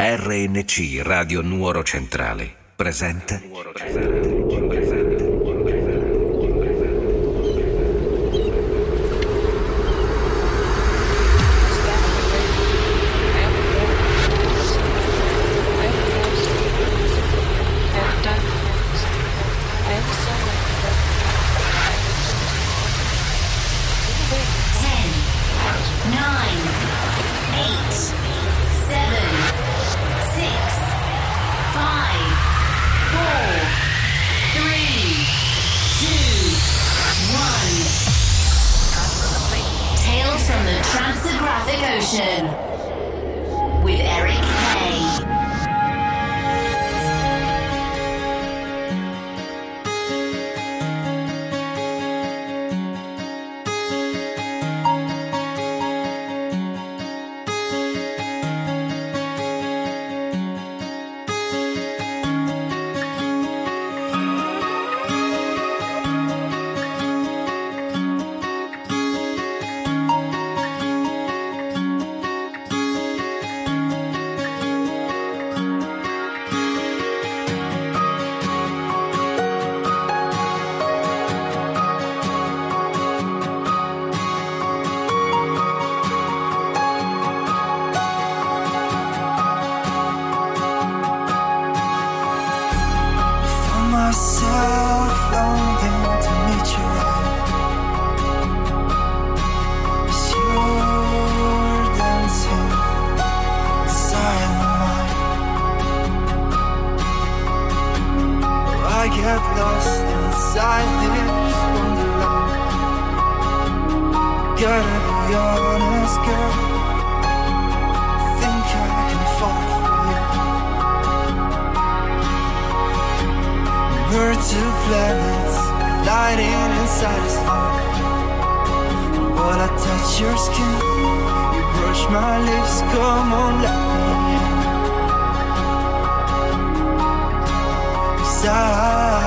RNC Radio Nuoro Centrale presente. your skin. You brush my lips, come on, let me. Cause I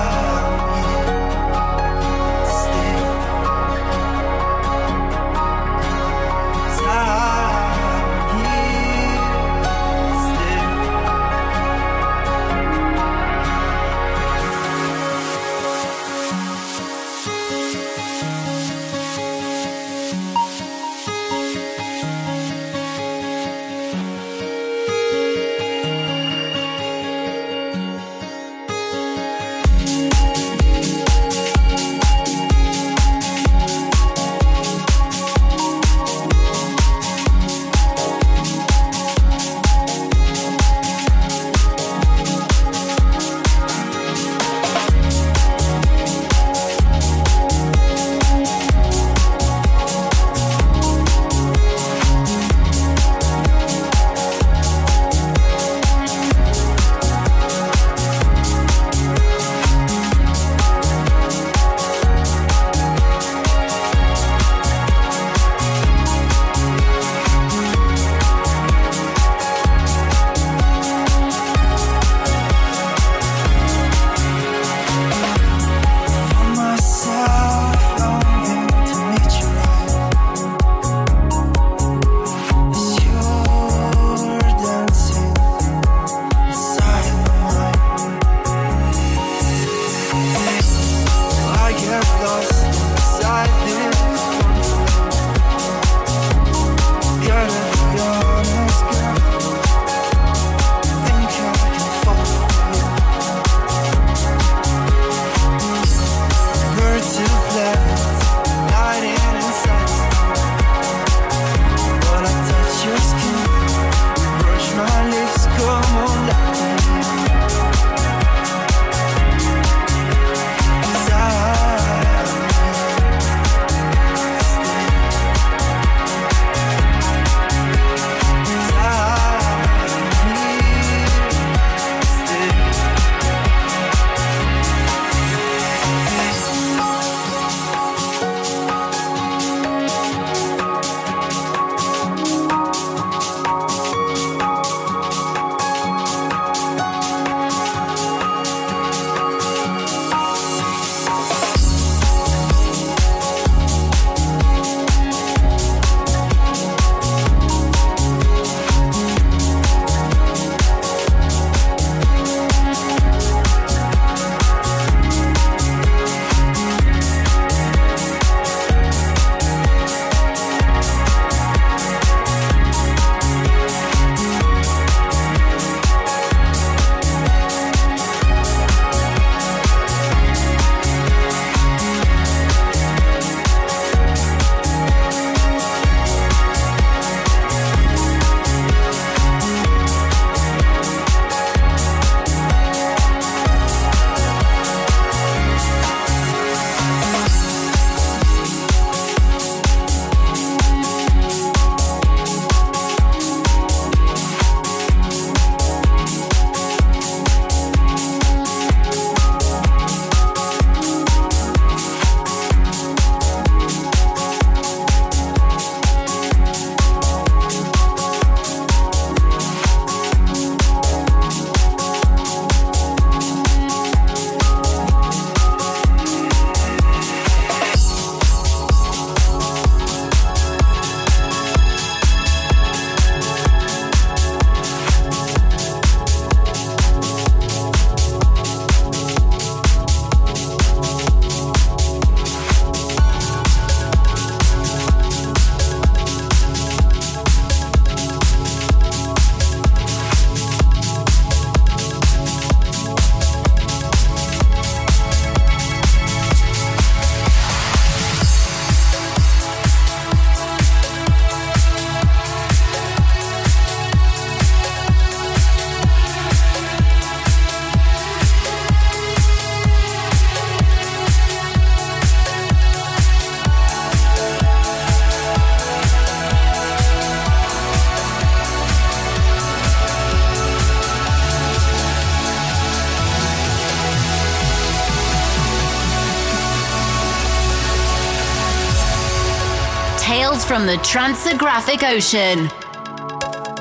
the Tranceographic Ocean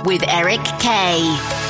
with Eric Kay.